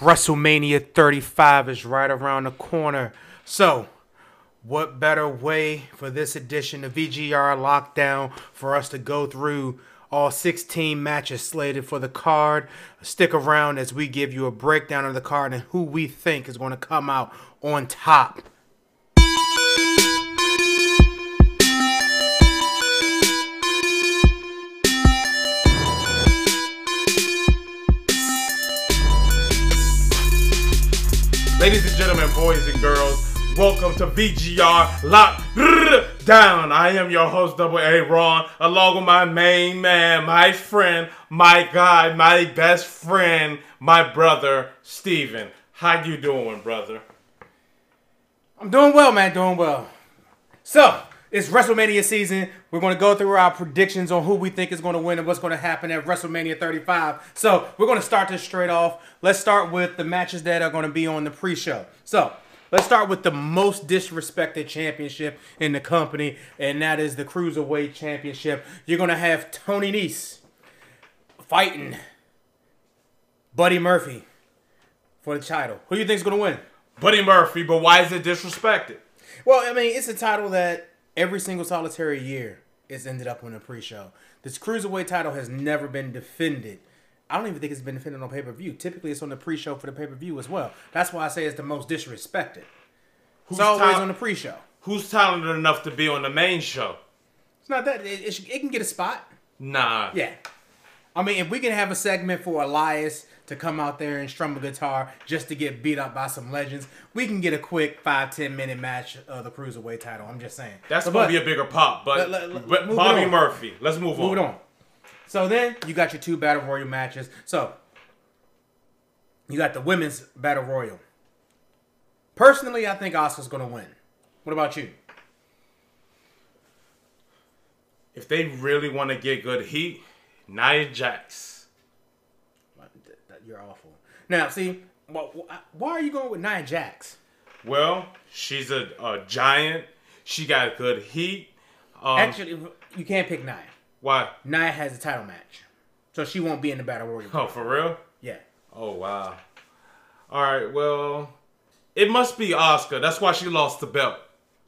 WrestleMania 35 is right around the corner. So, what better way for this edition of VGR Lockdown for us to go through all 16 matches slated for the card? Stick around as we give you a breakdown of the card and who we think is going to come out on top. Ladies and gentlemen, boys and girls, welcome to VGR Lockdown. I am your host, Double A Ron, along with my main man, my friend, my guy, my best friend, my brother, Steven. How you doing, brother? I'm doing well, man. Doing well. So it's WrestleMania season. We're going to go through our predictions on who we think is going to win and what's going to happen at WrestleMania 35. So we're going to start this straight off. Let's start with the matches that are going to be on the pre-show. So let's start with the most disrespected championship in the company, and that is the Cruiserweight Championship. You're going to have Tony Nese fighting Buddy Murphy for the title. Who do you think is going to win? Buddy Murphy, but why is it disrespected? Well, I mean, it's a title that every single solitary year it's ended up on a pre-show. This cruiserweight title has never been defended. I don't even think it's been defended on pay per view. Typically, it's on the pre-show for the pay per view as well. That's why I say it's the most disrespected. Who's it's always tal- on the pre-show. Who's talented enough to be on the main show? It's not that it, it, it can get a spot. Nah. Yeah, I mean, if we can have a segment for Elias to come out there and strum a guitar just to get beat up by some legends, we can get a quick five ten minute match of the cruiserweight title. I'm just saying. That's But- gonna be a bigger pop, but, Let- let- but Bobby on. Murphy. Let's move, Move on. it on. So then you got your two battle royal matches. So you got the women's battle royal. Personally, I think Asuka's gonna win. What about you? If they really want to get good heat, Nia Jax. You're awful. Now, see, wh- wh- why are you going with Nia Jax? Well, she's a, a giant. She got good heat. Um, Actually, you can't pick Nia. why? Nia has a title match, so she won't be in the battle royal. Oh, for real? Yeah. Oh, wow. All right, well, it must be Asuka. That's why she lost the belt.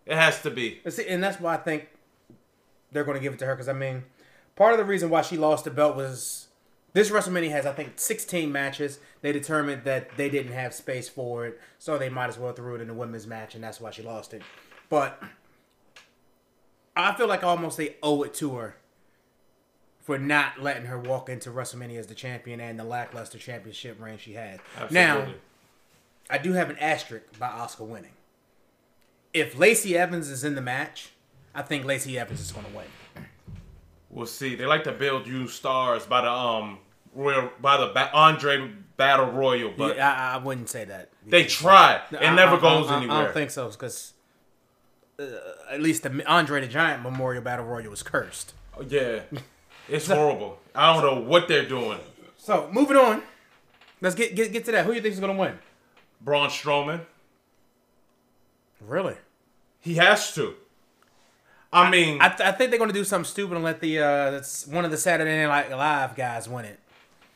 It has to be. And see, and that's why I think they're going to give it to her because I mean, part of the reason why she lost the belt was this WrestleMania has I think 16 matches. They determined that they didn't have space for it, so they might as well throw it in the women's match, and that's why she lost it. But I feel like almost they owe it to her for not letting her walk into WrestleMania as the champion and the lackluster championship reign she had. Now, I do have an asterisk by Asuka winning. If Lacey Evans is in the match, I think Lacey Evans is going to win. We'll see. They like to build you stars by the um Royal by the ba- Andre Battle Royal, but Yeah, I, I wouldn't say that. they try. It I- never I- goes anywhere. I don't think so because uh, at least the Andre the Giant Memorial Battle Royal was cursed. Oh, yeah, it's horrible. I don't know what they're doing. So moving on, let's get get, get to that. Who do you think is going to win? Braun Strowman, Really? he has to. I mean, I, th- I think they're going to do something stupid and let the uh, that's one of the Saturday Night Live guys win it.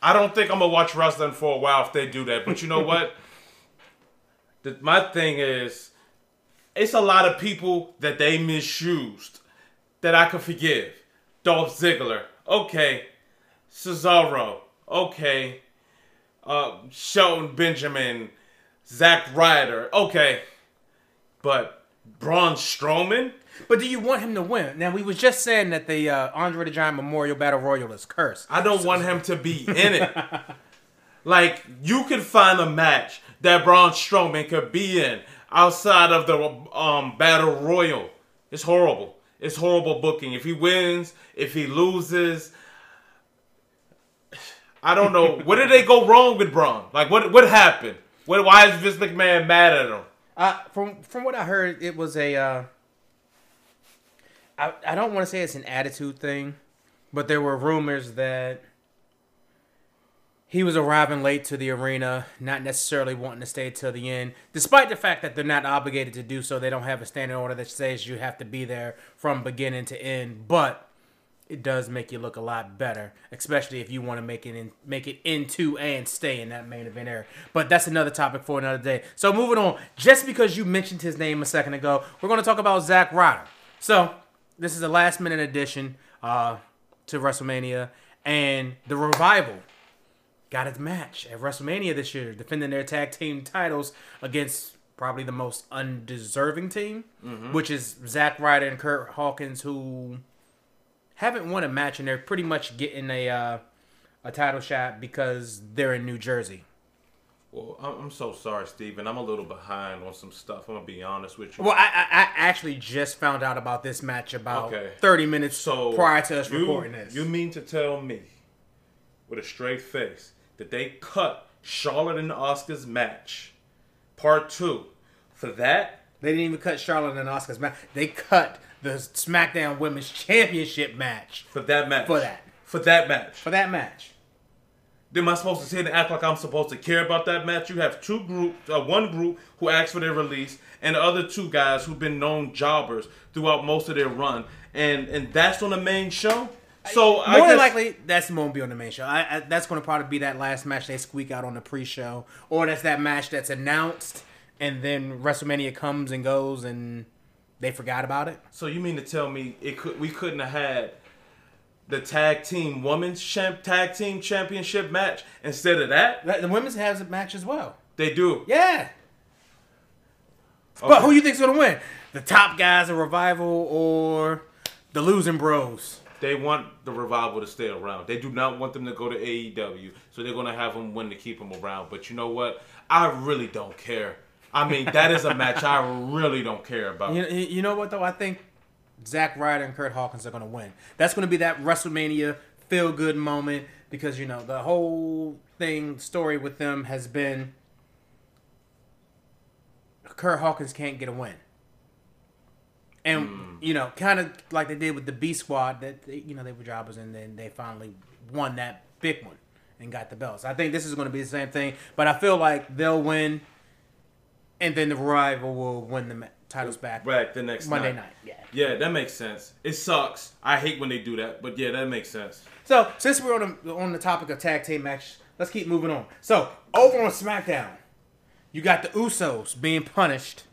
I don't think I'm gonna watch wrestling for a while if they do that. But you know what? the, my thing is, it's a lot of people that they misused that I could forgive. Dolph Ziggler, okay. Cesaro, okay. Uh, Shelton Benjamin, Zack Ryder, okay. But Braun Strowman, But do you want him to win? Now we was just saying that the uh, Andre the Giant Memorial Battle Royal is cursed. I don't want him to be in it. like you could find a match that Braun Strowman could be in outside of the um, battle royal. It's horrible. It's horrible booking. If he wins, if he loses, I don't know. what did they go wrong with Braun? Like what what happened? What, why is Vince McMahon mad at him? From from what I heard, it was a. Uh, I I don't want to say it's an attitude thing, but there were rumors that he was arriving late to the arena, not necessarily wanting to stay till the end, despite the fact that they're not obligated to do so. They don't have a standing order that says you have to be there from beginning to end. But it does make you look a lot better, especially if you want to make it in, make it into and stay in that main event area. But that's another topic for another day. So moving on, just because you mentioned his name a second ago, we're going to talk about Zack Ryder. So this is a last minute addition uh, to WrestleMania, and the revival got its match at WrestleMania this year, defending their tag team titles against probably the most undeserving team, which is Zack Ryder and Kurt Hawkins, who haven't won a match, and they're pretty much getting a uh, a title shot because they're in New Jersey. Well, I'm so sorry, Steven. I'm a little behind on some stuff. I'm gonna be honest with you. Well, I, I, I actually just found out about this match about Okay. 30 minutes so prior to us you, recording this. You mean to tell me, with a straight face, that they cut Charlotte and Asuka's match, part two, for that? They didn't even cut Charlotte and Asuka's match. They cut the SmackDown Women's Championship match For that match? For that. For that match? for that match. Then Am I supposed to sit and act like I'm supposed to care about that match? You have two groups, uh, one group who asked for their release, and the other two guys who've been known jobbers throughout most of their run, and and that's on the main show. So I More than likely, that's won't be on the main show. I, I, that's going to probably be that last match they squeak out on the pre-show, or that's that match that's announced, and then WrestleMania comes and goes, and they forgot about it. So you mean to tell me it could we couldn't have had the tag team women's champ tag team championship match instead of that? The women's has a match as well. They do. Yeah, but Okay. who you think's going to win? The top guys, a revival, or the losing bros? They want the revival to stay around. They do not want them to go to AEW, so they're gonna have them win to keep them around. But you know what? I really don't care. I mean, that is a match I really don't care about. You, you know what though? I think Zack Ryder and Kurt Hawkins are going to win. That's going to be that WrestleMania feel good moment because you know the whole thing story with them has been Kurt Hawkins can't get a win. And hmm. you know, kind of like they did with the B Squad, that they, you know they were jobbers, and then they finally won that big one and got the belts. I think this is going to be the same thing, but I feel like they'll win, and then the rival will win the titles back Right, the next Monday night. night. Yeah. Yeah, that makes sense. It sucks. I hate when they do that, but yeah, that makes sense. So since we're on the on the topic of tag team match, let's keep moving on. So over on SmackDown, you got the Usos being punished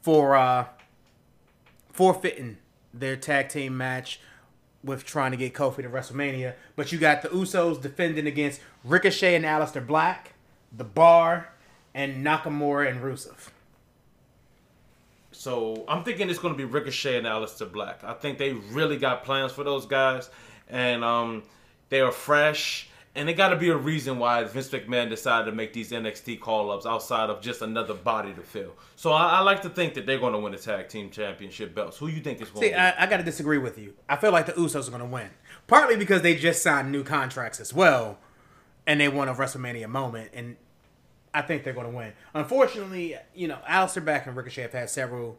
for uh, forfeiting their tag team match with trying to get Kofi to WrestleMania. But you got the Usos defending against Ricochet and Aleister Black, The Bar, and Nakamura and Rusev. So I'm thinking it's going to be Ricochet and Aleister Black. I think they really got plans for those guys, and um, they are fresh. And it got to be a reason why Vince McMahon decided to make these NXT call-ups outside of just another body to fill. So I, I like to think that they're going to win the tag team championship belts. Who do you think is going See, to? I, I got to disagree with you. I feel like the Usos are going to win. Partly because they just signed new contracts as well, and they won a WrestleMania moment, and I think they're going to win. Unfortunately, you know, Aleister Black and Ricochet have had several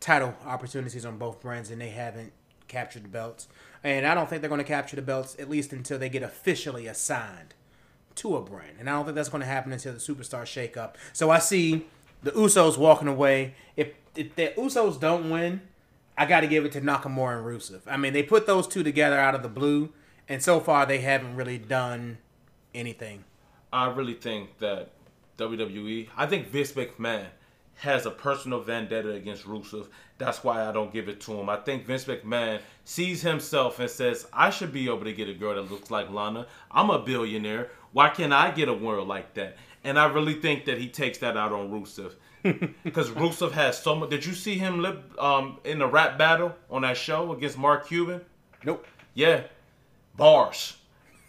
title opportunities on both brands, and they haven't captured the belts. And I don't think they're going to capture the belts at least until they get officially assigned to a brand. And I don't think that's going to happen until the superstar shakeup. So I see the Usos walking away. If if the Usos don't win, I got to give it to Nakamura and Rusev. I mean, they put those two together out of the blue, and so far they haven't really done anything. I really think that WWE, I think Vince McMahon has a personal vendetta against Rusev. That's why I don't give it to him. I think Vince McMahon sees himself and says, I should be able to get a girl that looks like Lana. I'm a billionaire. Why can't I get a world like that? And I really think that he takes that out on Rusev. Because Rusev has so much. Did you see him lip, um, in the rap battle on that show against Mark Cuban? Nope. Yeah, bars.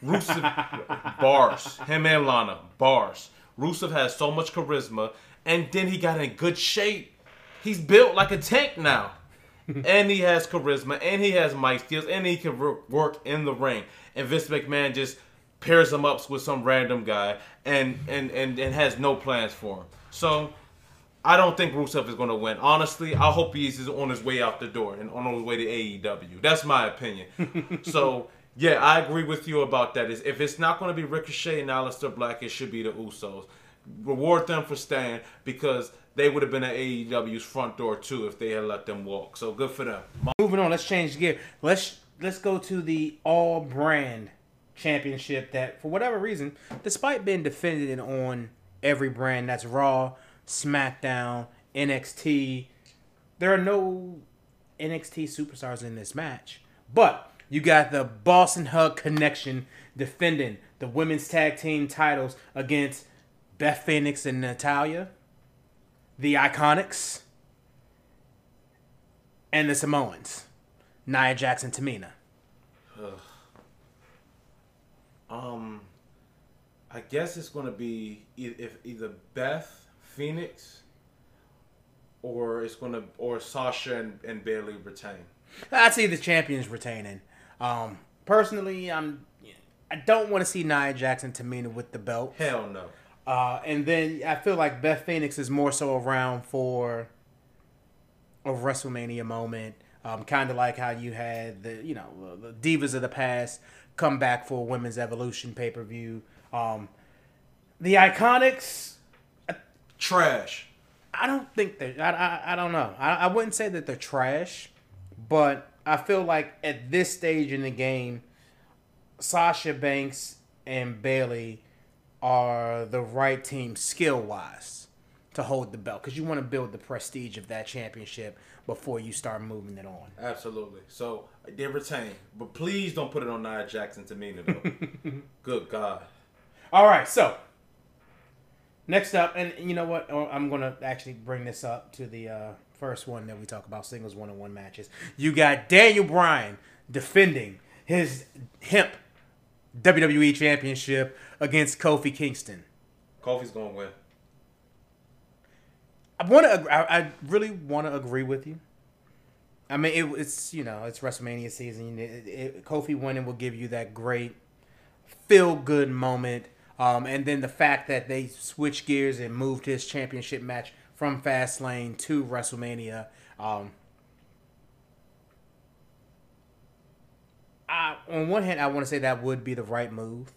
Rusev bars. Him and Lana bars. Rusev has so much charisma, and then he got in good shape. He's built like a tank now, and he has charisma, and he has mic skills, and he can wor- work in the ring. And Vince McMahon just pairs him up with some random guy, and and and, and has no plans for him. So. I don't think Rusev is going to win. Honestly, I hope he's on his way out the door and on his way to AEW. That's my opinion. so, yeah, I agree with you about that. Is if it's not going to be Ricochet and Aleister Black, it should be the Usos. Reward them for staying because they would have been at AEW's front door too if they had let them walk. So good for them. Moving on, let's change gear. Let's let's go to the all brand championship that, for whatever reason, despite being defended on every brand that's Raw, SmackDown, NXT, there are no NXT superstars in this match. But you got the Boss 'n' Hug Connection defending the women's tag team titles against Beth Phoenix and Natalya, the Iconics, and the Samoans, Nia Jackson, Tamina. Um, I guess it's gonna be e- if either Beth Phoenix or it's gonna or Sasha and, and Bayley retain. I see the champions retaining. Um, personally, I'm I don't want to see Nia Jackson, Tamina with the belt. Hell no. Uh, and then I feel like Beth Phoenix is more so around for a WrestleMania moment, um, kind of like how you had the you know the divas of the past come back for a Women's Evolution pay per view. Um, the Iconics, Trash. I don't think they. I, I, I don't know. I, I wouldn't say that they're trash, but I feel like at this stage in the game, Sasha Banks and Bayley are the right team skill wise to hold the belt because you want to build the prestige of that championship before you start moving it on. Absolutely. So they retain, but please don't put it on Nia Jackson to Tamina though. Good God. All right, so next up, and you know what? Oh, I'm gonna actually bring this up to the uh, first one that we talk about singles one on one matches. You got Daniel Bryan defending his hemp WWE Championship against Kofi Kingston. Kofi's gonna win. I want to. I, I really want to agree with you. I mean, it, it's you know it's WrestleMania season. It, it, Kofi winning will give you that great feel good moment, um, and then the fact that they switched gears and moved his championship match from Fastlane to WrestleMania. Um, I, on one hand, I want to say that would be the right move.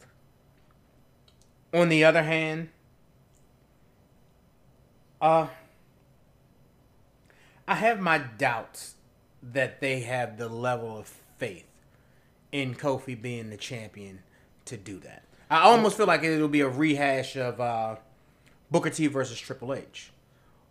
On the other hand, uh, I have my doubts that they have the level of faith in Kofi being the champion to do that. I almost feel like it'll be a rehash of uh, Booker T versus Triple H.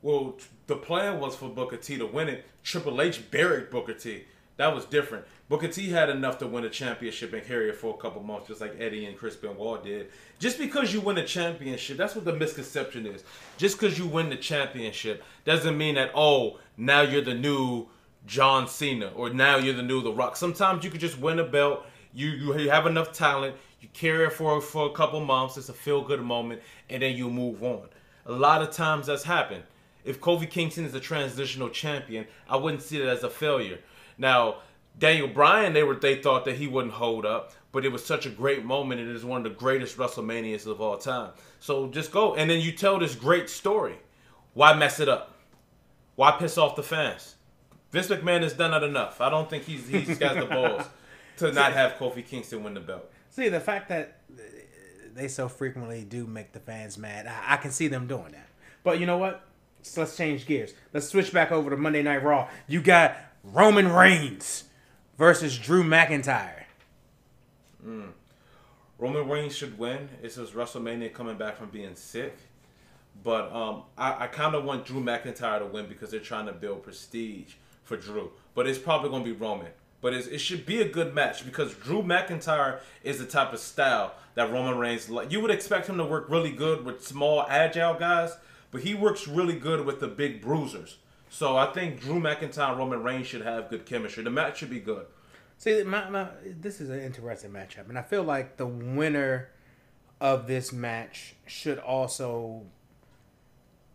Well, the plan was for Booker T to win it. Triple H buried Booker T. That was different. Booker T had enough to win a championship and carry it for a couple months, just like Eddie and Chris Benoit did. Just because you win a championship, that's what the misconception is. Just because you win the championship doesn't mean that oh now you're the new John Cena or now you're the new The Rock. Sometimes you could just win a belt. You you have enough talent. You carry it for for a couple months. It's a feel good moment, and then you move on. A lot of times that's happened. If Kofi Kingston is a transitional champion, I wouldn't see it as a failure. Now, Daniel Bryan, they were they thought that he wouldn't hold up, but it was such a great moment. And it is one of the greatest WrestleManias of all time. So just go, and then you tell this great story. Why mess it up? Why piss off the fans? Vince McMahon has done that enough. I don't think he's he's got the balls to not have Kofi Kingston win the belt. See, the fact that they so frequently do make the fans mad, I, I can see them doing that. But you know what? So let's change gears. Let's switch back over to Monday Night Raw. You got Roman Reigns versus Drew McIntyre. Roman Reigns should win. It's his WrestleMania coming back from being sick. But um, I, I kind of want Drew McIntyre to win because they're trying to build prestige for Drew. But it's probably going to be Roman. But it should be a good match because Drew McIntyre is the type of style that Roman Reigns. You would expect him to work really good with small, agile guys, but he works really good with the big bruisers. So I think Drew McIntyre and Roman Reigns should have good chemistry. The match should be good. See, my, my, this is an interesting matchup, and I feel like the winner of this match should also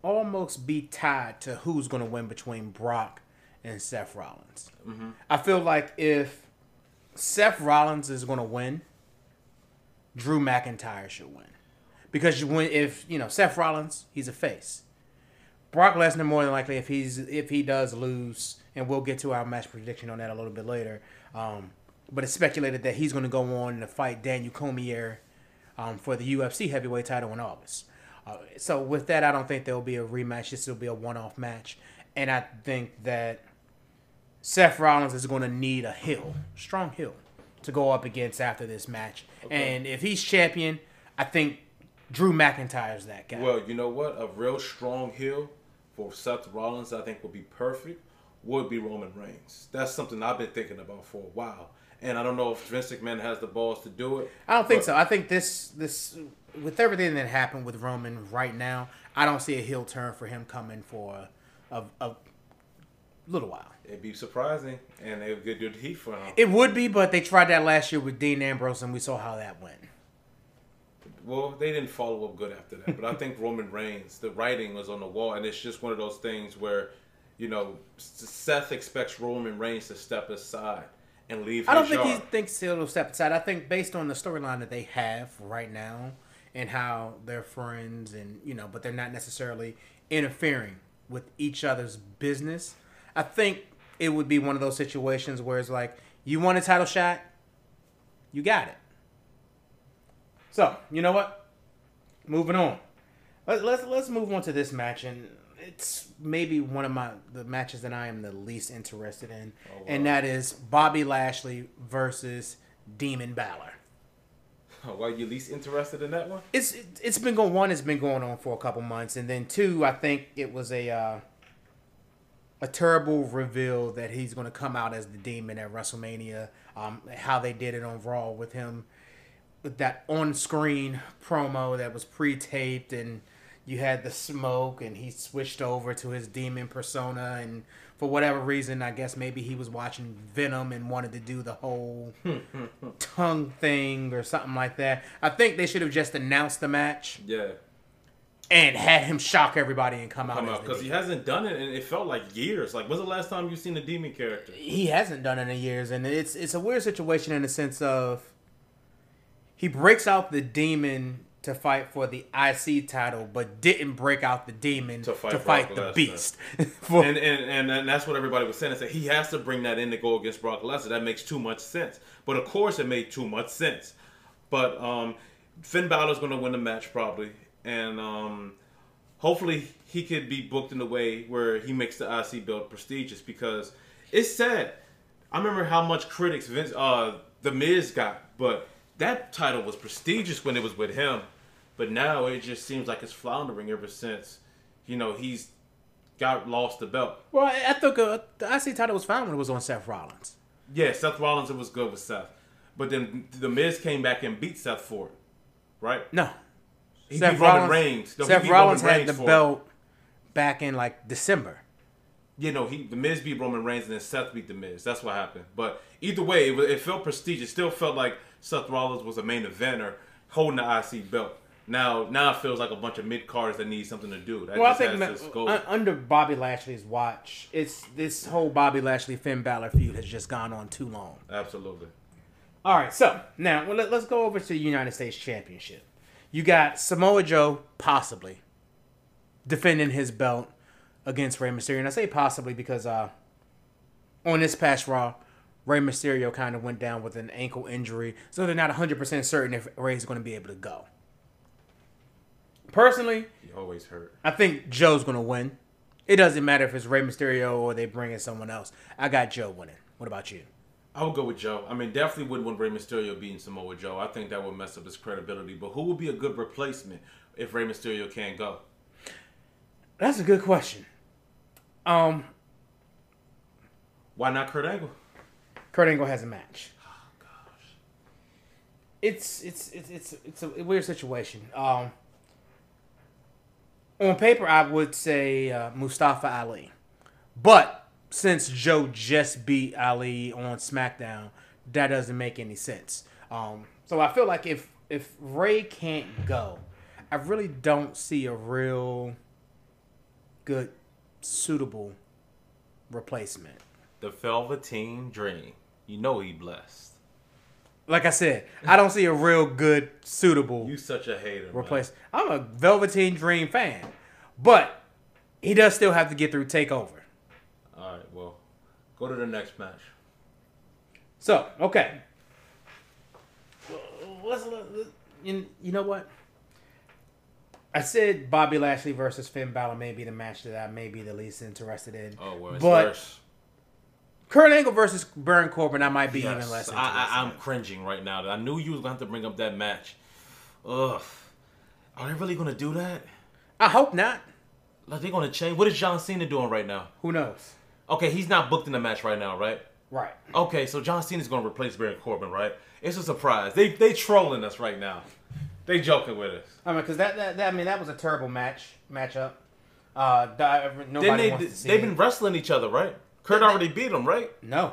almost be tied to who's going to win between Brock and Seth Rollins. Mm-hmm. I feel like if Seth Rollins is going to win, Drew McIntyre should win because you win if you know Seth Rollins, he's a face. Brock Lesnar more than likely if he's if he does lose, and we'll get to our match prediction on that a little bit later. Um, but it's speculated that he's going to go on to fight Daniel Cormier um, for the UFC heavyweight title in August. Uh, so with that, I don't think there will be a rematch. This will be a one-off match, and I think that Seth Rollins is going to need a heel, strong heel, to go up against after this match. And if he's champion, I think Drew McIntyre's that guy. Well, you know what? A real strong heel for Seth Rollins, I think, would be perfect. Would be Roman Reigns. That's something I've been thinking about for a while, and I don't know if Vince McMahon has the balls to do it. I don't think so. I think this this with everything that happened with Roman right now, I don't see a heel turn for him coming for a, a, a little while. It'd be surprising, and it would get good heat for him. It would be, but they tried that last year with Dean Ambrose, and we saw how that went. Well, they didn't follow up good after that, but I think Roman Reigns, the writing was on the wall, and it's just one of those things where, you know, Seth expects Roman Reigns to step aside and leave. I don't think he thinks he'll step aside. I think based on the storyline that they have right now and how they're friends and you know, but they're not necessarily interfering with each other's business. I think it would be one of those situations where it's like, you want a title shot, you got it. So you know what? Moving on. Let, let's let's move on to this match, and it's maybe one of my the matches that I am the least interested in, and that is Bobby Lashley versus Demon Balor. Why are you least interested in that one? It's it's been going one. It's been going on for a couple months, and then two. I think it was a uh, a terrible reveal that he's going to come out as the Demon at WrestleMania. Um, how they did it on Raw with him that on screen promo that was pre taped and you had the smoke and he switched over to his demon persona and for whatever reason I guess maybe he was watching Venom and wanted to do the whole tongue thing or something like that. I think they should have just announced the match Yeah, and had him shock everybody and come out. come out because he hasn't done it, and it felt like years. Like, when's the last time you've seen a demon character? he hasn't done it in years and it's it's a weird situation in the sense of he breaks out the demon to fight for the IC title, but didn't break out the demon to To fight, fight the Lesnar. beast. For- and, and, and and that's what everybody was saying. Is that he has to bring that in to go against Brock Lesnar. That makes too much sense. But of course, it made too much sense. But um, Finn Balor's going to win the match probably, and um, hopefully he could be booked in a way where he makes the IC belt prestigious. Because it's sad. I remember how much critics Vince, uh, the Miz got, but that title was prestigious when it was with him. But now it just seems like it's floundering ever since, you know, he's got lost the belt. well, I, think uh, the IC title was fine when it was on Seth Rollins. Yeah, Seth Rollins it was good with Seth, but then the Miz came back and beat Seth for it, right? No, He Seth beat Roman Rollins, Reigns. No, Seth Rollins had the it. belt back in like December. You know, he the Miz beat Roman Reigns and then Seth beat the Miz. That's what happened. But either way, it, it felt prestigious. It still felt like Seth Rollins was a main eventer holding the IC belt. Now, now it feels like a bunch of mid carders that need something to do. That Well, I think ma- un- under Bobby Lashley's watch, it's this whole Bobby Lashley Finn Balor feud has just gone on too long. Absolutely. All right, so now well, let, us go over to the United States Championship. You got Samoa Joe possibly defending his belt against Rey Mysterio, and I say possibly because uh, on this past Raw, Rey Mysterio kind of went down with an ankle injury, so they're not 100% certain if Rey's going to be able to go. Personally, He always hurt. I think Joe's going to win. It doesn't matter if it's Rey Mysterio or they bring in someone else. I got Joe winning. What about you? I would go with Joe. I mean, definitely wouldn't want Rey Mysterio beating Samoa Joe. I think that would mess up his credibility. But who would be a good replacement if Rey Mysterio can't go? That's a good question. Um, Why not Kurt Angle? Kurt Angle has a match. It's it's it's it's it's a weird situation. Um, on paper, I would say uh, Mustafa Ali, but since Joe just beat Ali on SmackDown, that doesn't make any sense. Um, so I feel like if if Rey can't go, I really don't see a real good suitable replacement. The Velveteen Dream. You know he blessed. Like I said, I don't see a real good suitable You such a hater. man. replace. I'm a Velveteen Dream fan, but he does still have to get through Takeover. All right, well, go to the next match. So okay, let's, let's you, you know what? I said Bobby Lashley versus Finn Balor may be the match that I may be the least interested in. Oh, well, But- worse. Kurt Angle versus Baron Corbin, I might be even less. I, I, I'm cringing right now. I knew you was gonna have to bring up that match. Ugh. Are they really gonna do that? I hope not. Like they're gonna change? What is John Cena doing right now? Who knows? Okay, he's not booked in the match right now, right? Right. Okay, so John Cena's gonna replace Baron Corbin, right? It's a surprise. They they trolling us right now. They joking with us. I mean, because that, that, that I mean that was a terrible match matchup. Uh, nobody they wants to see they've it. been wrestling each other, right? Kurt already beat him, right? No.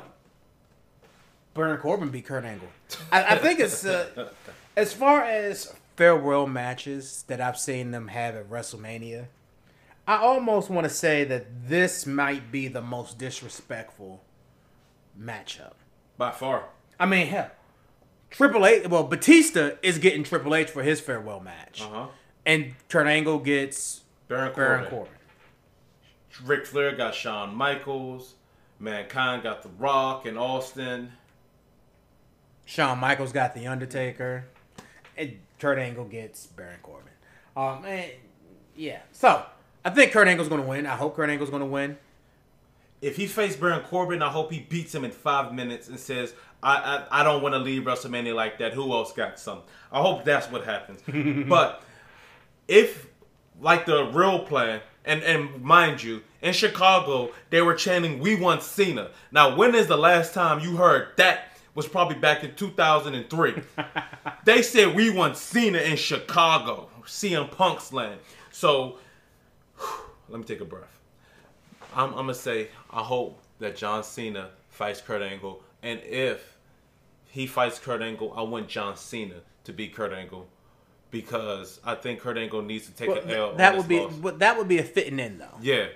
Baron Corbin beat Kurt Angle. I, I think it's uh, as far as farewell matches that I've seen them have at WrestleMania. I almost want to say that this might be the most disrespectful matchup. By far. I mean, hell, Triple H. Well, Batista is getting Triple H for his farewell match, Uh huh. and Kurt Angle gets Baron Corbin. Baron Corbin. Ric Flair got Shawn Michaels. Mankind got The Rock and Austin. Shawn Michaels got the Undertaker, and Kurt Angle gets Baron Corbin. Um, and yeah, so I think Kurt Angle's gonna win. I hope Kurt Angle's gonna win. If he faced Baron Corbin, I hope he beats him in five minutes and says, I, I, I don't want to leave WrestleMania like that. Who else got some? I hope that's what happens. but if, like the real plan, and, and mind you, in Chicago, they were chanting, We want Cena. Now, when is the last time you heard that? Was probably back in 2003. they said, We want Cena in Chicago, CM Punk's land. So, let me take a breath. I'm, I'm gonna say I hope that John Cena fights Kurt Angle, and if he fights Kurt Angle, I want John Cena to beat Kurt Angle because I think Kurt Angle needs to take Well, an L. that would be, that would be a fitting in though. yeah.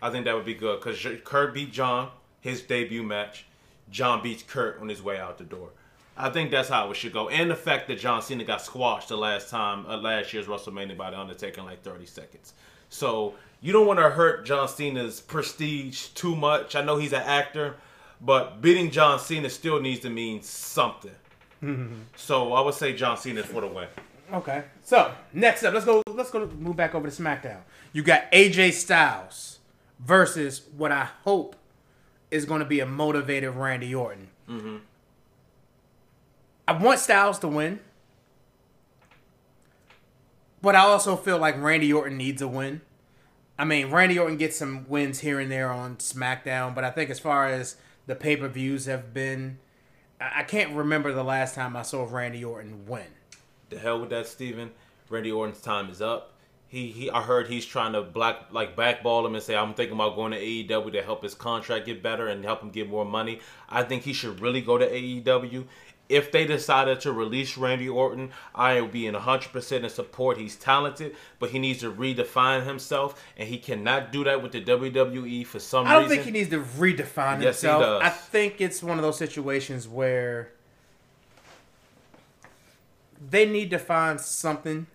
I think that would be good because Kurt beat John his debut match. John beats Kurt on his way out the door. I think that's how it should go, and the fact that John Cena got squashed the last time, uh, last year's WrestleMania by the Undertaker in like 30 seconds. So you don't want to hurt John Cena's prestige too much. I know he's an actor, but beating John Cena still needs to mean something. so I would say John Cena for the win. Okay. So next up, let's go. Let's go. Move back over to SmackDown. You got AJ Styles versus what I hope is going to be a motivated Randy Orton. Mm-hmm. I want Styles to win, but I also feel like Randy Orton needs a win. I mean, Randy Orton gets some wins here and there on SmackDown, but I think as far as the pay per views have been, I I can't remember the last time I saw Randy Orton win. The hell with that, Steven. Randy Orton's time is up. He, he I heard he's trying to black like backball him and say I'm thinking about going to AEW to help his contract get better and help him get more money. I think he should really go to AEW. If they decided to release Randy Orton, I will be in 100% in support. He's talented, but he needs to redefine himself, and he cannot do that with the WWE for some reason. I don't reason. think he needs to redefine Yes, he himself. does. I think it's one of those situations where they need to find something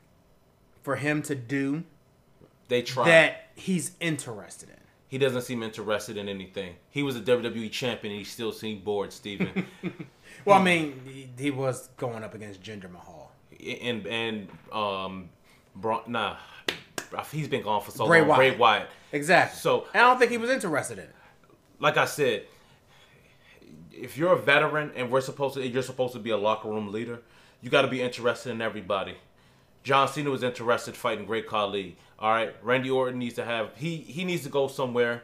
for him to do they try. that he's interested in. He doesn't seem interested in anything. He was a WWE champion, and he still seemed bored, Steven. Well, I mean, he, he was going up against Jinder Mahal. and and um, Bron- nah, he's been gone for so Bray long. Wyatt. Bray Wyatt. Exactly. So- And I don't think he was interested in it. Like I said, if you're a veteran and we're supposed to, you're supposed to be a locker room leader. You got to be interested in everybody. John Cena was interested fighting Great Khali. All right, Randy Orton needs to have he he needs to go somewhere,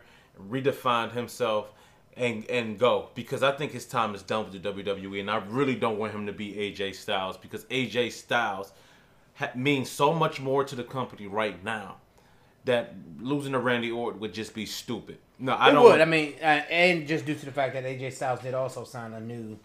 redefine himself, and and go because I think his time is done with the WWE, and I really don't want him to be AJ Styles because AJ Styles ha- means so much more to the company right now that losing to Randy Orton would just be stupid. No, I It don't. would. I mean, uh, and just due to the fact that AJ Styles did also sign a new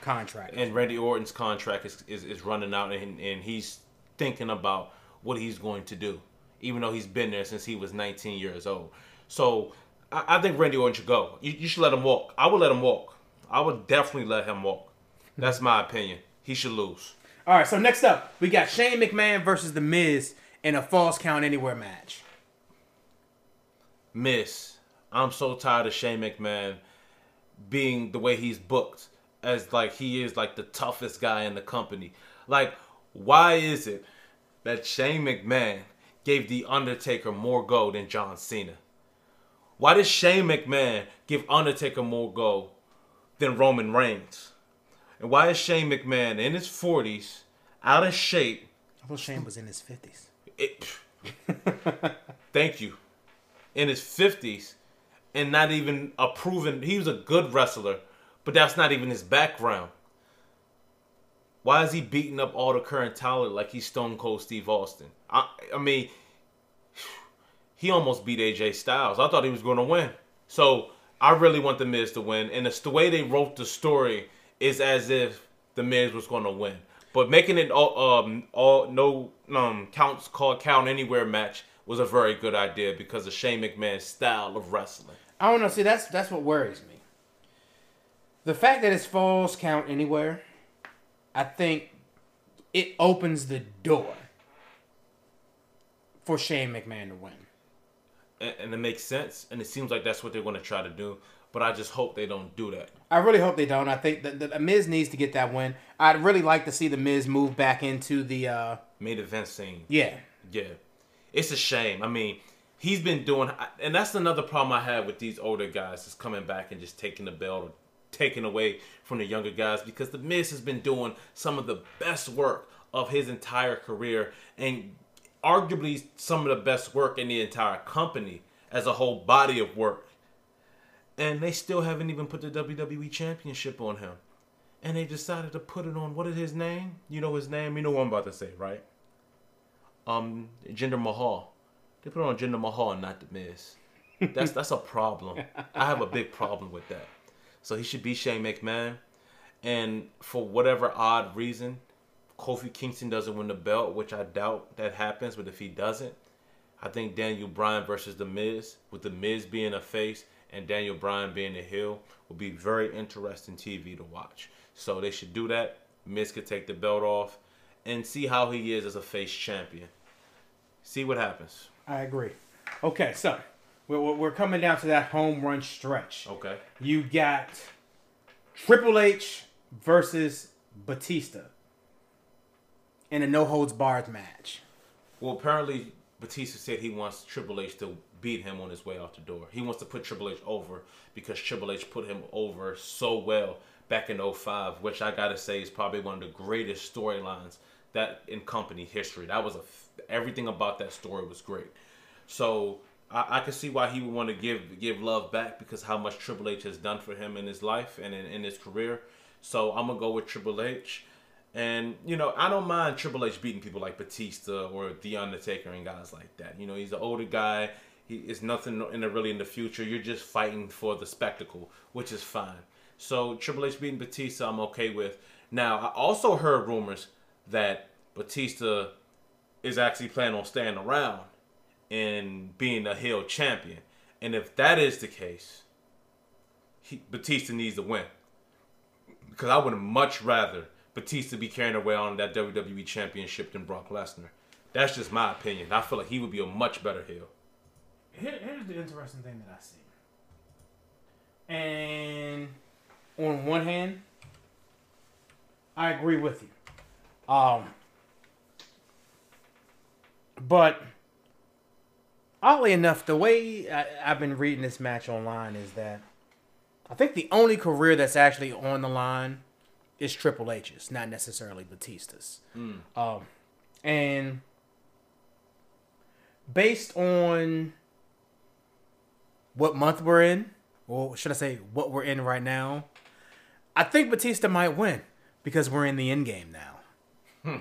contract. and Randy Orton's contract is, is, is running out, and, and he's thinking about what he's going to do, even though he's been there since he was 19 years old. So I, I think Randy Orton should go. You, you should let him walk. I would let him walk. I would definitely let him walk. That's my opinion. He should lose. All right, so next up, we got Shane McMahon versus The Miz in a Falls Count Anywhere match. Miss, I'm so tired of Shane McMahon being the way he's booked as like he is like the toughest guy in the company. Like, why is it that Shane McMahon gave The Undertaker more gold than John Cena? Why did Shane McMahon give Undertaker more go than Roman Reigns? And why is Shane McMahon in his 40s, out of shape? I thought Shane was in his 50s. It, thank you. In his 50s, and not even a proven, he was a good wrestler, but that's not even his background. Why is he beating up all the current talent like he's Stone Cold Steve Austin? I, I mean, he almost beat AJ Styles. I thought he was going to win. So I really want the Miz to win, and it's the way they wrote the story is as if the Miz was going to win. But making it all, um, all no um counts called count anywhere match was a very good idea because of Shane McMahon's style of wrestling. I don't know. See, that's that's what worries me. The fact that it's falls count anywhere, I think it opens the door for Shane McMahon to win. And, and it makes sense, and it seems like that's what they're going to try to do. But I just hope they don't do that. I really hope they don't. I think that the Miz needs to get that win. I'd really like to see the Miz move back into the uh Main event scene. yeah. Yeah, it's a shame. I mean, he's been doing, and that's another problem I have with these older guys is coming back and just taking the belt or taking away from the younger guys because the Miz has been doing some of the best work of his entire career and arguably some of the best work in the entire company as a whole body of work. And they still haven't even put the WWE Championship on him. And they decided to put it on what is his name? You know his name? You know what I'm about to say, right? um Jinder Mahal. They put it on Jinder Mahal and not the Miz. That's that's a problem. I have a big problem with that. So he should be Shane McMahon. And for whatever odd reason, Kofi Kingston doesn't win the belt, which I doubt that happens. But if he doesn't, I think Daniel Bryan versus the Miz, with the Miz being a face and Daniel Bryan being a heel, will be very interesting TV to watch. So they should do that. Miz could take the belt off and see how he is as a face champion. See what happens. I agree. Okay, so we're, we're- coming down to that home run stretch. Okay. You got Triple H versus Batista in a no holds barred match. Well, apparently Batista said he wants Triple H to beat him on his way out the door. He wants to put Triple H over because Triple H put him over so well back in 05, which I gotta say is probably one of the greatest storylines that in company history. That was a everything about that story was great. So I, I can see why he would want to give give love back because how much Triple H has done for him in his life and in, in his career. So I'm gonna go with Triple H. And you know, I don't mind Triple H beating people like Batista or The Undertaker and guys like that. You know, he's an older guy. He is nothing in the, really in the future. You're just fighting for the spectacle, which is fine. So Triple H beating Batista, I'm okay with. Now, I also heard rumors that Batista is actually planning on staying around and being a heel champion. And if that is the case, he, Batista needs to win. Because I would much rather Batista be carrying around that WWE championship than Brock Lesnar. That's just my opinion. I feel like he would be a much better heel. Here, here's the interesting thing that I see. And on one hand, I agree with you. Um, but oddly enough, the way I, I've been reading this match online is that I think the only career that's actually on the line is Triple H's, not necessarily Batista's. Um, and based on what month we're in, or should I say what we're in right now, I think Batista might win because we're in the end game now.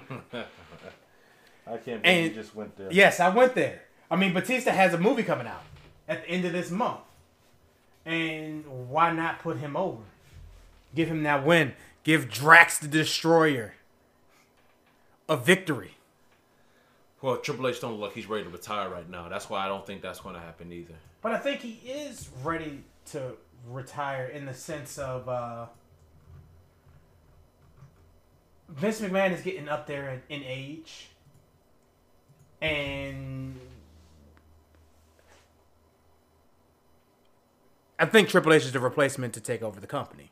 I can't believe And- you just went there. Yes, I went there. I mean, Batista has a movie coming out at the end of this month. And why not put him over? Give him that win. Give Drax the Destroyer a victory. Well, Triple H don't look like he's ready to retire right now. That's why I don't think that's going to happen either. But I think he is ready to retire in the sense of uh, Vince McMahon is getting up there in, in age, and I think Triple H is the replacement to take over the company.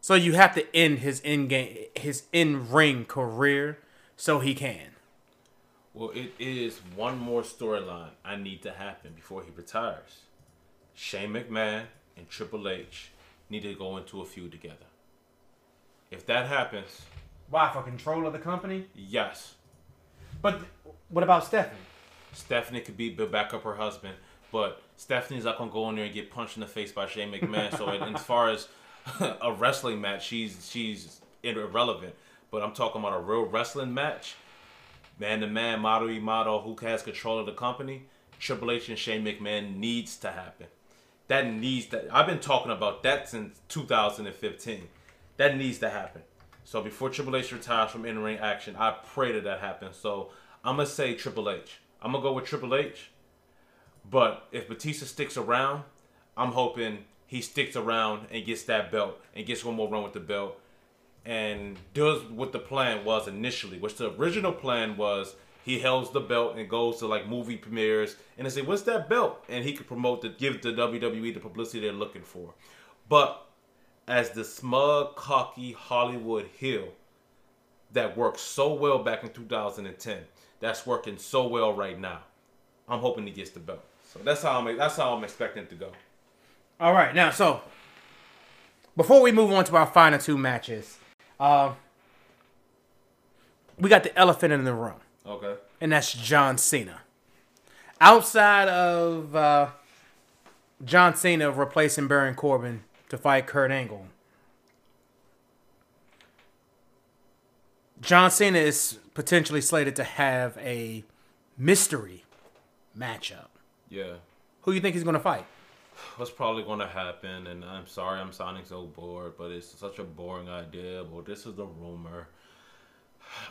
So you have to end his in game, his in ring career, so he can. Well, it is one more storyline I need to happen before he retires. Shane McMahon and Triple H need to go into a feud together. If that happens, Why for control of the company? yes, But what about Stephanie? Stephanie could be back up her husband, but Stephanie's not gonna go in there and get punched in the face by Shane McMahon. so in- as far as a wrestling match, she's she's irrelevant. But I'm talking about a real wrestling match, man to man, model e model, who has control of the company. Triple H and Shane McMahon needs to happen. That needs that. I've been talking about that since 2015. That needs to happen. So before Triple H retires from in-ring action, I pray that that happens. So I'm gonna say Triple H. I'm gonna go with Triple H. But if Batista sticks around, I'm hoping he sticks around and gets that belt and gets one more run with the belt and does what the plan was initially, which the original plan was he holds the belt and goes to like movie premieres and they say, What's that belt? And he could promote the give the WWE the publicity they're looking for. But as the smug, cocky Hollywood heel that worked so well back in 2010, that's working so well right now. I'm hoping he gets the belt. So that's how I'm that's how I'm expecting it to go. All right, now so before we move on to our final two matches, uh, we got the elephant in the room, Okay. and that's John Cena. Outside of uh, John Cena replacing Baron Corbin to fight Kurt Angle, John Cena is potentially slated to have a mystery matchup. Yeah. Who you think he's going to fight? What's probably going to happen, and I'm sorry I'm sounding so bored, but it's such a boring idea. But this is the rumor.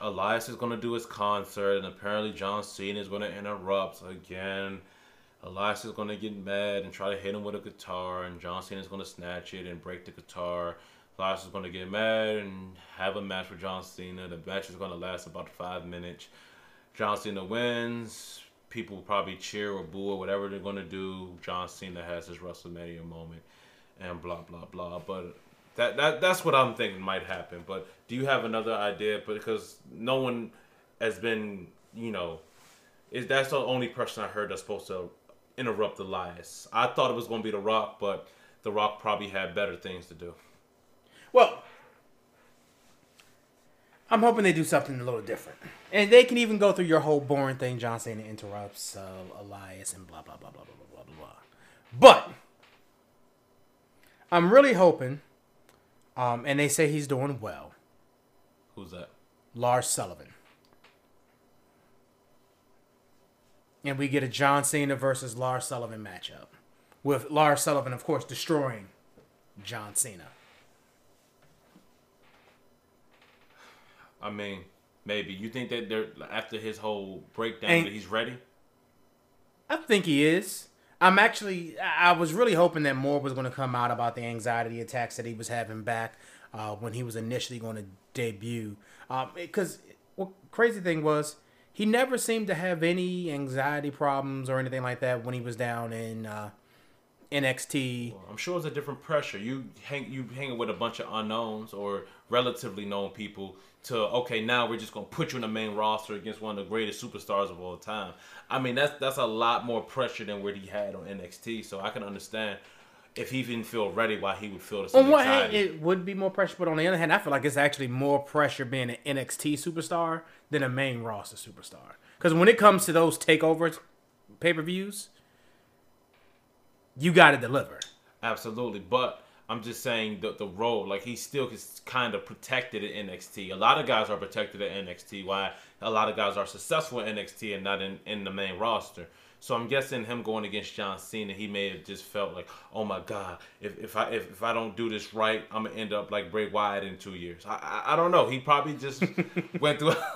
Elias is going to do his concert, and apparently John Cena is going to interrupt again. Elias is going to get mad and try to hit him with a guitar, and John Cena is going to snatch it and break the guitar. Elias is going to get mad and have a match with John Cena. The match is going to last about five minutes. John Cena wins. People probably cheer or boo or whatever they're going to do. John Cena has his WrestleMania moment and blah, blah, blah. But that, that that's what I'm thinking might happen. But do you have another idea? Because no one has been, you know, is that's the only person I heard that's supposed to interrupt Elias. I thought it was going to be The Rock, but The Rock probably had better things to do. Well, I'm hoping they do something a little different. And they can even go through your whole boring thing. John Cena interrupts uh, Elias and blah, blah, blah, blah, blah, blah, blah, blah. But I'm really hoping, um, and they say he's doing well, Who's that? Lars Sullivan. And we get a John Cena versus Lars Sullivan matchup. With Lars Sullivan, of course, destroying John Cena. I mean, maybe you think that they're after his whole breakdown Ain't- that he's ready. I think he is. I'm actually. I was really hoping that more was going to come out about the anxiety attacks that he was having back uh, when he was initially going to debut. Because what crazy thing was, he never seemed to have any anxiety problems or anything like that when he was down in uh, NXT. I'm sure it's a different pressure. You hang you hanging with a bunch of unknowns or relatively known people to okay now we're just gonna put you in the main roster against one of the greatest superstars of all time. I mean that's that's a lot more pressure than what he had on NXT. So I can understand if he didn't feel ready, why he would feel the same On one hand, it would be more pressure, but on the other hand, I feel like it's actually more pressure being an NXT superstar than a main roster superstar. Because when it comes to those takeovers, pay per views, you got to deliver. Absolutely, but I'm just saying the the role, like he still is kind of protected at NXT. A lot of guys are protected at NXT. Why a lot of guys are successful at NXT and not in, in the main roster. So I'm guessing him going against John Cena, he may have just felt like, oh my god, if, if I if, if I don't do this right, I'm gonna end up like Bray Wyatt in two years. I I, I don't know. He probably just went through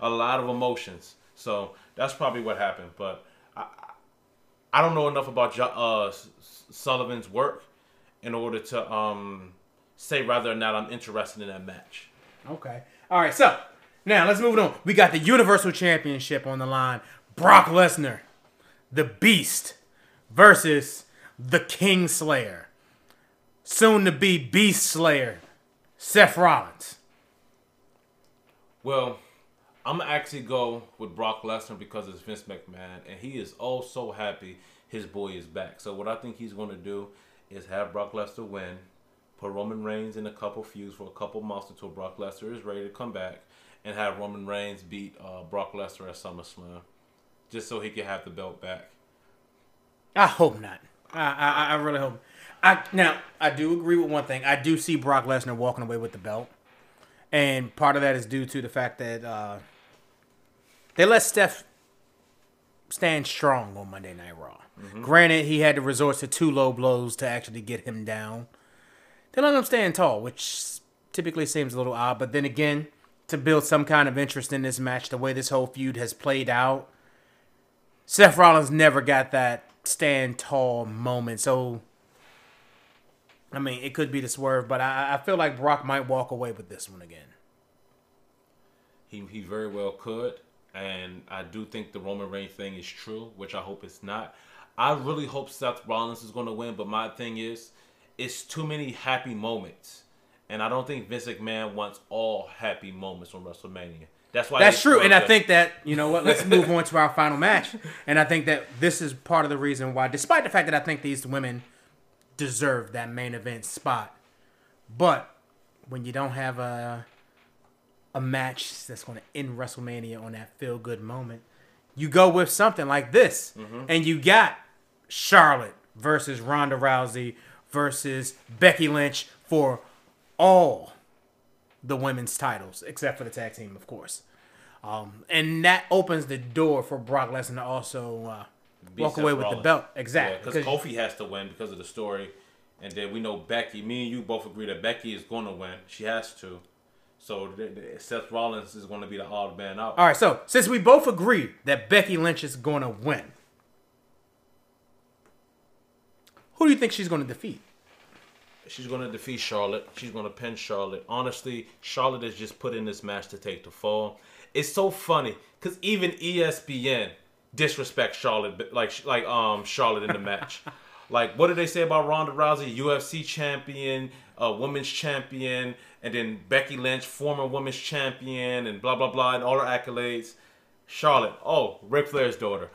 a lot of emotions. So that's probably what happened. But I I don't know enough about uh, Sullivan's work in order to um, say whether or not I'm interested in that match. Okay. All right. So now let's move on. We got the Universal Championship on the line. Brock Lesnar, the Beast, versus the King Slayer, soon to be Beast Slayer, Seth Rollins. Well, I'm gonna actually go with Brock Lesnar because it's Vince McMahon, and he is oh so happy his boy is back. So what I think he's gonna do is have Brock Lesnar win, put Roman Reigns in a couple feuds for a couple months until Brock Lesnar is ready to come back, and have Roman Reigns beat uh, Brock Lesnar at SummerSlam, just so he can have the belt back. I hope not. I I, I really hope. I now I do agree with one thing. I do see Brock Lesnar walking away with the belt, and part of that is due to the fact that uh, they let Seth stand strong on Monday Night Raw. Mm-hmm. Granted, he had to resort to two low blows to actually get him down. They let him stand tall, which typically seems a little odd. But then again, to build some kind of interest in this match, the way this whole feud has played out, Seth Rollins never got that stand tall moment. So, I mean, it could be the swerve, but I, I feel like Brock might walk away with this one again. He he very well could, and I do think the Roman Reigns thing is true, which I hope it's not. I really hope Seth Rollins is going to win, but my thing is, it's too many happy moments, and I don't think Vince McMahon wants all happy moments on WrestleMania. That's why That's true, and I think that you know what. Let's move on to our final match, and I think that this is part of the reason why, despite the fact that I think these women deserve that main event spot, but when you don't have a a match that's going to end WrestleMania on that feel good moment, you go with something like this, and you got Charlotte versus Ronda Rousey versus Becky Lynch for all the women's titles, except for the tag team, of course. Um, and that opens the door for Brock Lesnar to also uh, walk away with the belt. Yeah, Exactly. because Kofi has to win because of the story, and then we know Becky. Me and you both agree that Becky is going to win. She has to. So th- th- Seth Rollins is going to be the odd man out. All right, so since we both agree that Becky Lynch is going to win, who do you think she's going to defeat? She's going to defeat Charlotte. She's going to pin Charlotte. Honestly, Charlotte is just put in this match to take the fall. It's so funny because even ESPN disrespect Charlotte, like like um Charlotte in the match. like what did they say about Ronda Rousey, UFC champion, uh, women's champion, and then Becky Lynch, former women's champion, and blah blah blah, and all her accolades. Charlotte, oh, Ric Flair's daughter.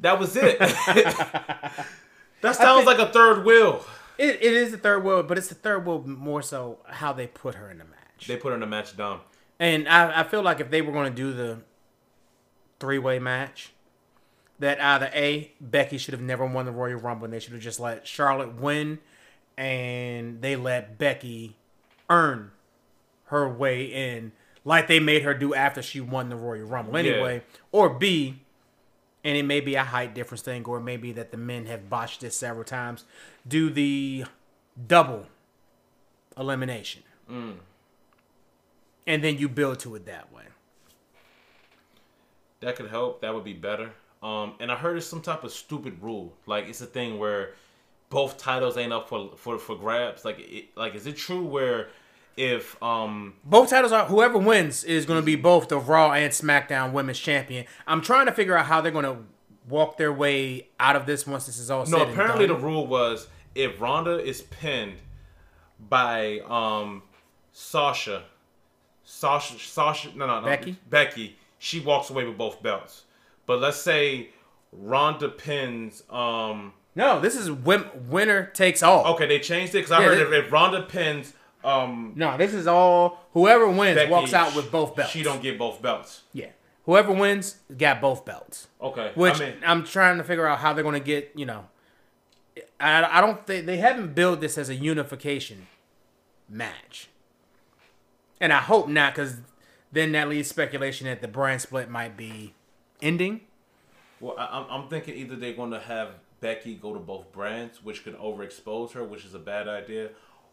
That was it. that sounds like a third wheel. It, it is the third world, but it's the third world more so how they put her in the match. They put her in the match down. And I, I feel like if they were going to do the three way match, that either A, Becky should have never won the Royal Rumble and they should have just let Charlotte win and they let Becky earn her way in like they made her do after she won the Royal Rumble anyway. Or B, and it may be a height difference thing, or maybe that the men have botched this several times, do the double elimination. And then you build to it that way. That could help. That would be better. Um, and I heard it's some type of stupid rule. Like it's a thing where both titles ain't up for for, for grabs. Like it, like is it true where if um Both titles are whoever wins is going to be both the Raw and SmackDown Women's Champion. I'm trying to figure out how they're going to walk their way out of this once this is all no apparently the rule was if Ronda is pinned by um Sasha Sasha Sasha no no no Becky? Becky she walks away with both belts. But let's say Ronda pins um no, this is win- winner takes all. okay they changed it because I Yeah, heard they- if, if Ronda pins um No, this is all whoever wins Becky, walks out with both belts. She don't get both belts. Yeah, whoever wins got both belts. Okay. Which I mean, I'm trying to figure out how they're going to get. You know, I, I don't think they haven't built this as a unification match, and I hope not, because then that leads speculation that the brand split might be ending. well, I, I'm, I'm thinking either they're going to have Becky go to both brands, which could overexpose her, which is a bad idea,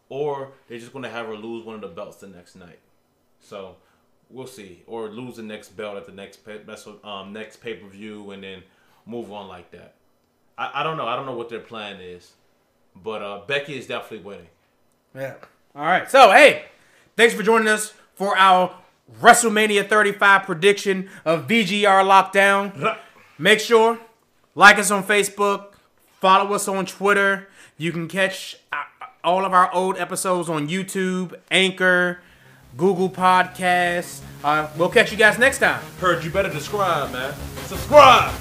or they're just going to have her lose one of the belts the next night. So we'll see, or lose the next belt at the next pay, um next pay per view, and then move on like that. I, I don't know. I don't know what their plan is, but uh, Becky is definitely winning. Yeah. All right. So, hey, thanks for joining us for our WrestleMania 35 prediction of VGR Lockdown. Make sure like us on Facebook, Follow us on Twitter. You can catch uh, all of our old episodes on YouTube, Anchor, Google Podcasts. Uh, we'll catch you guys next time. Heard you better describe, man. Subscribe.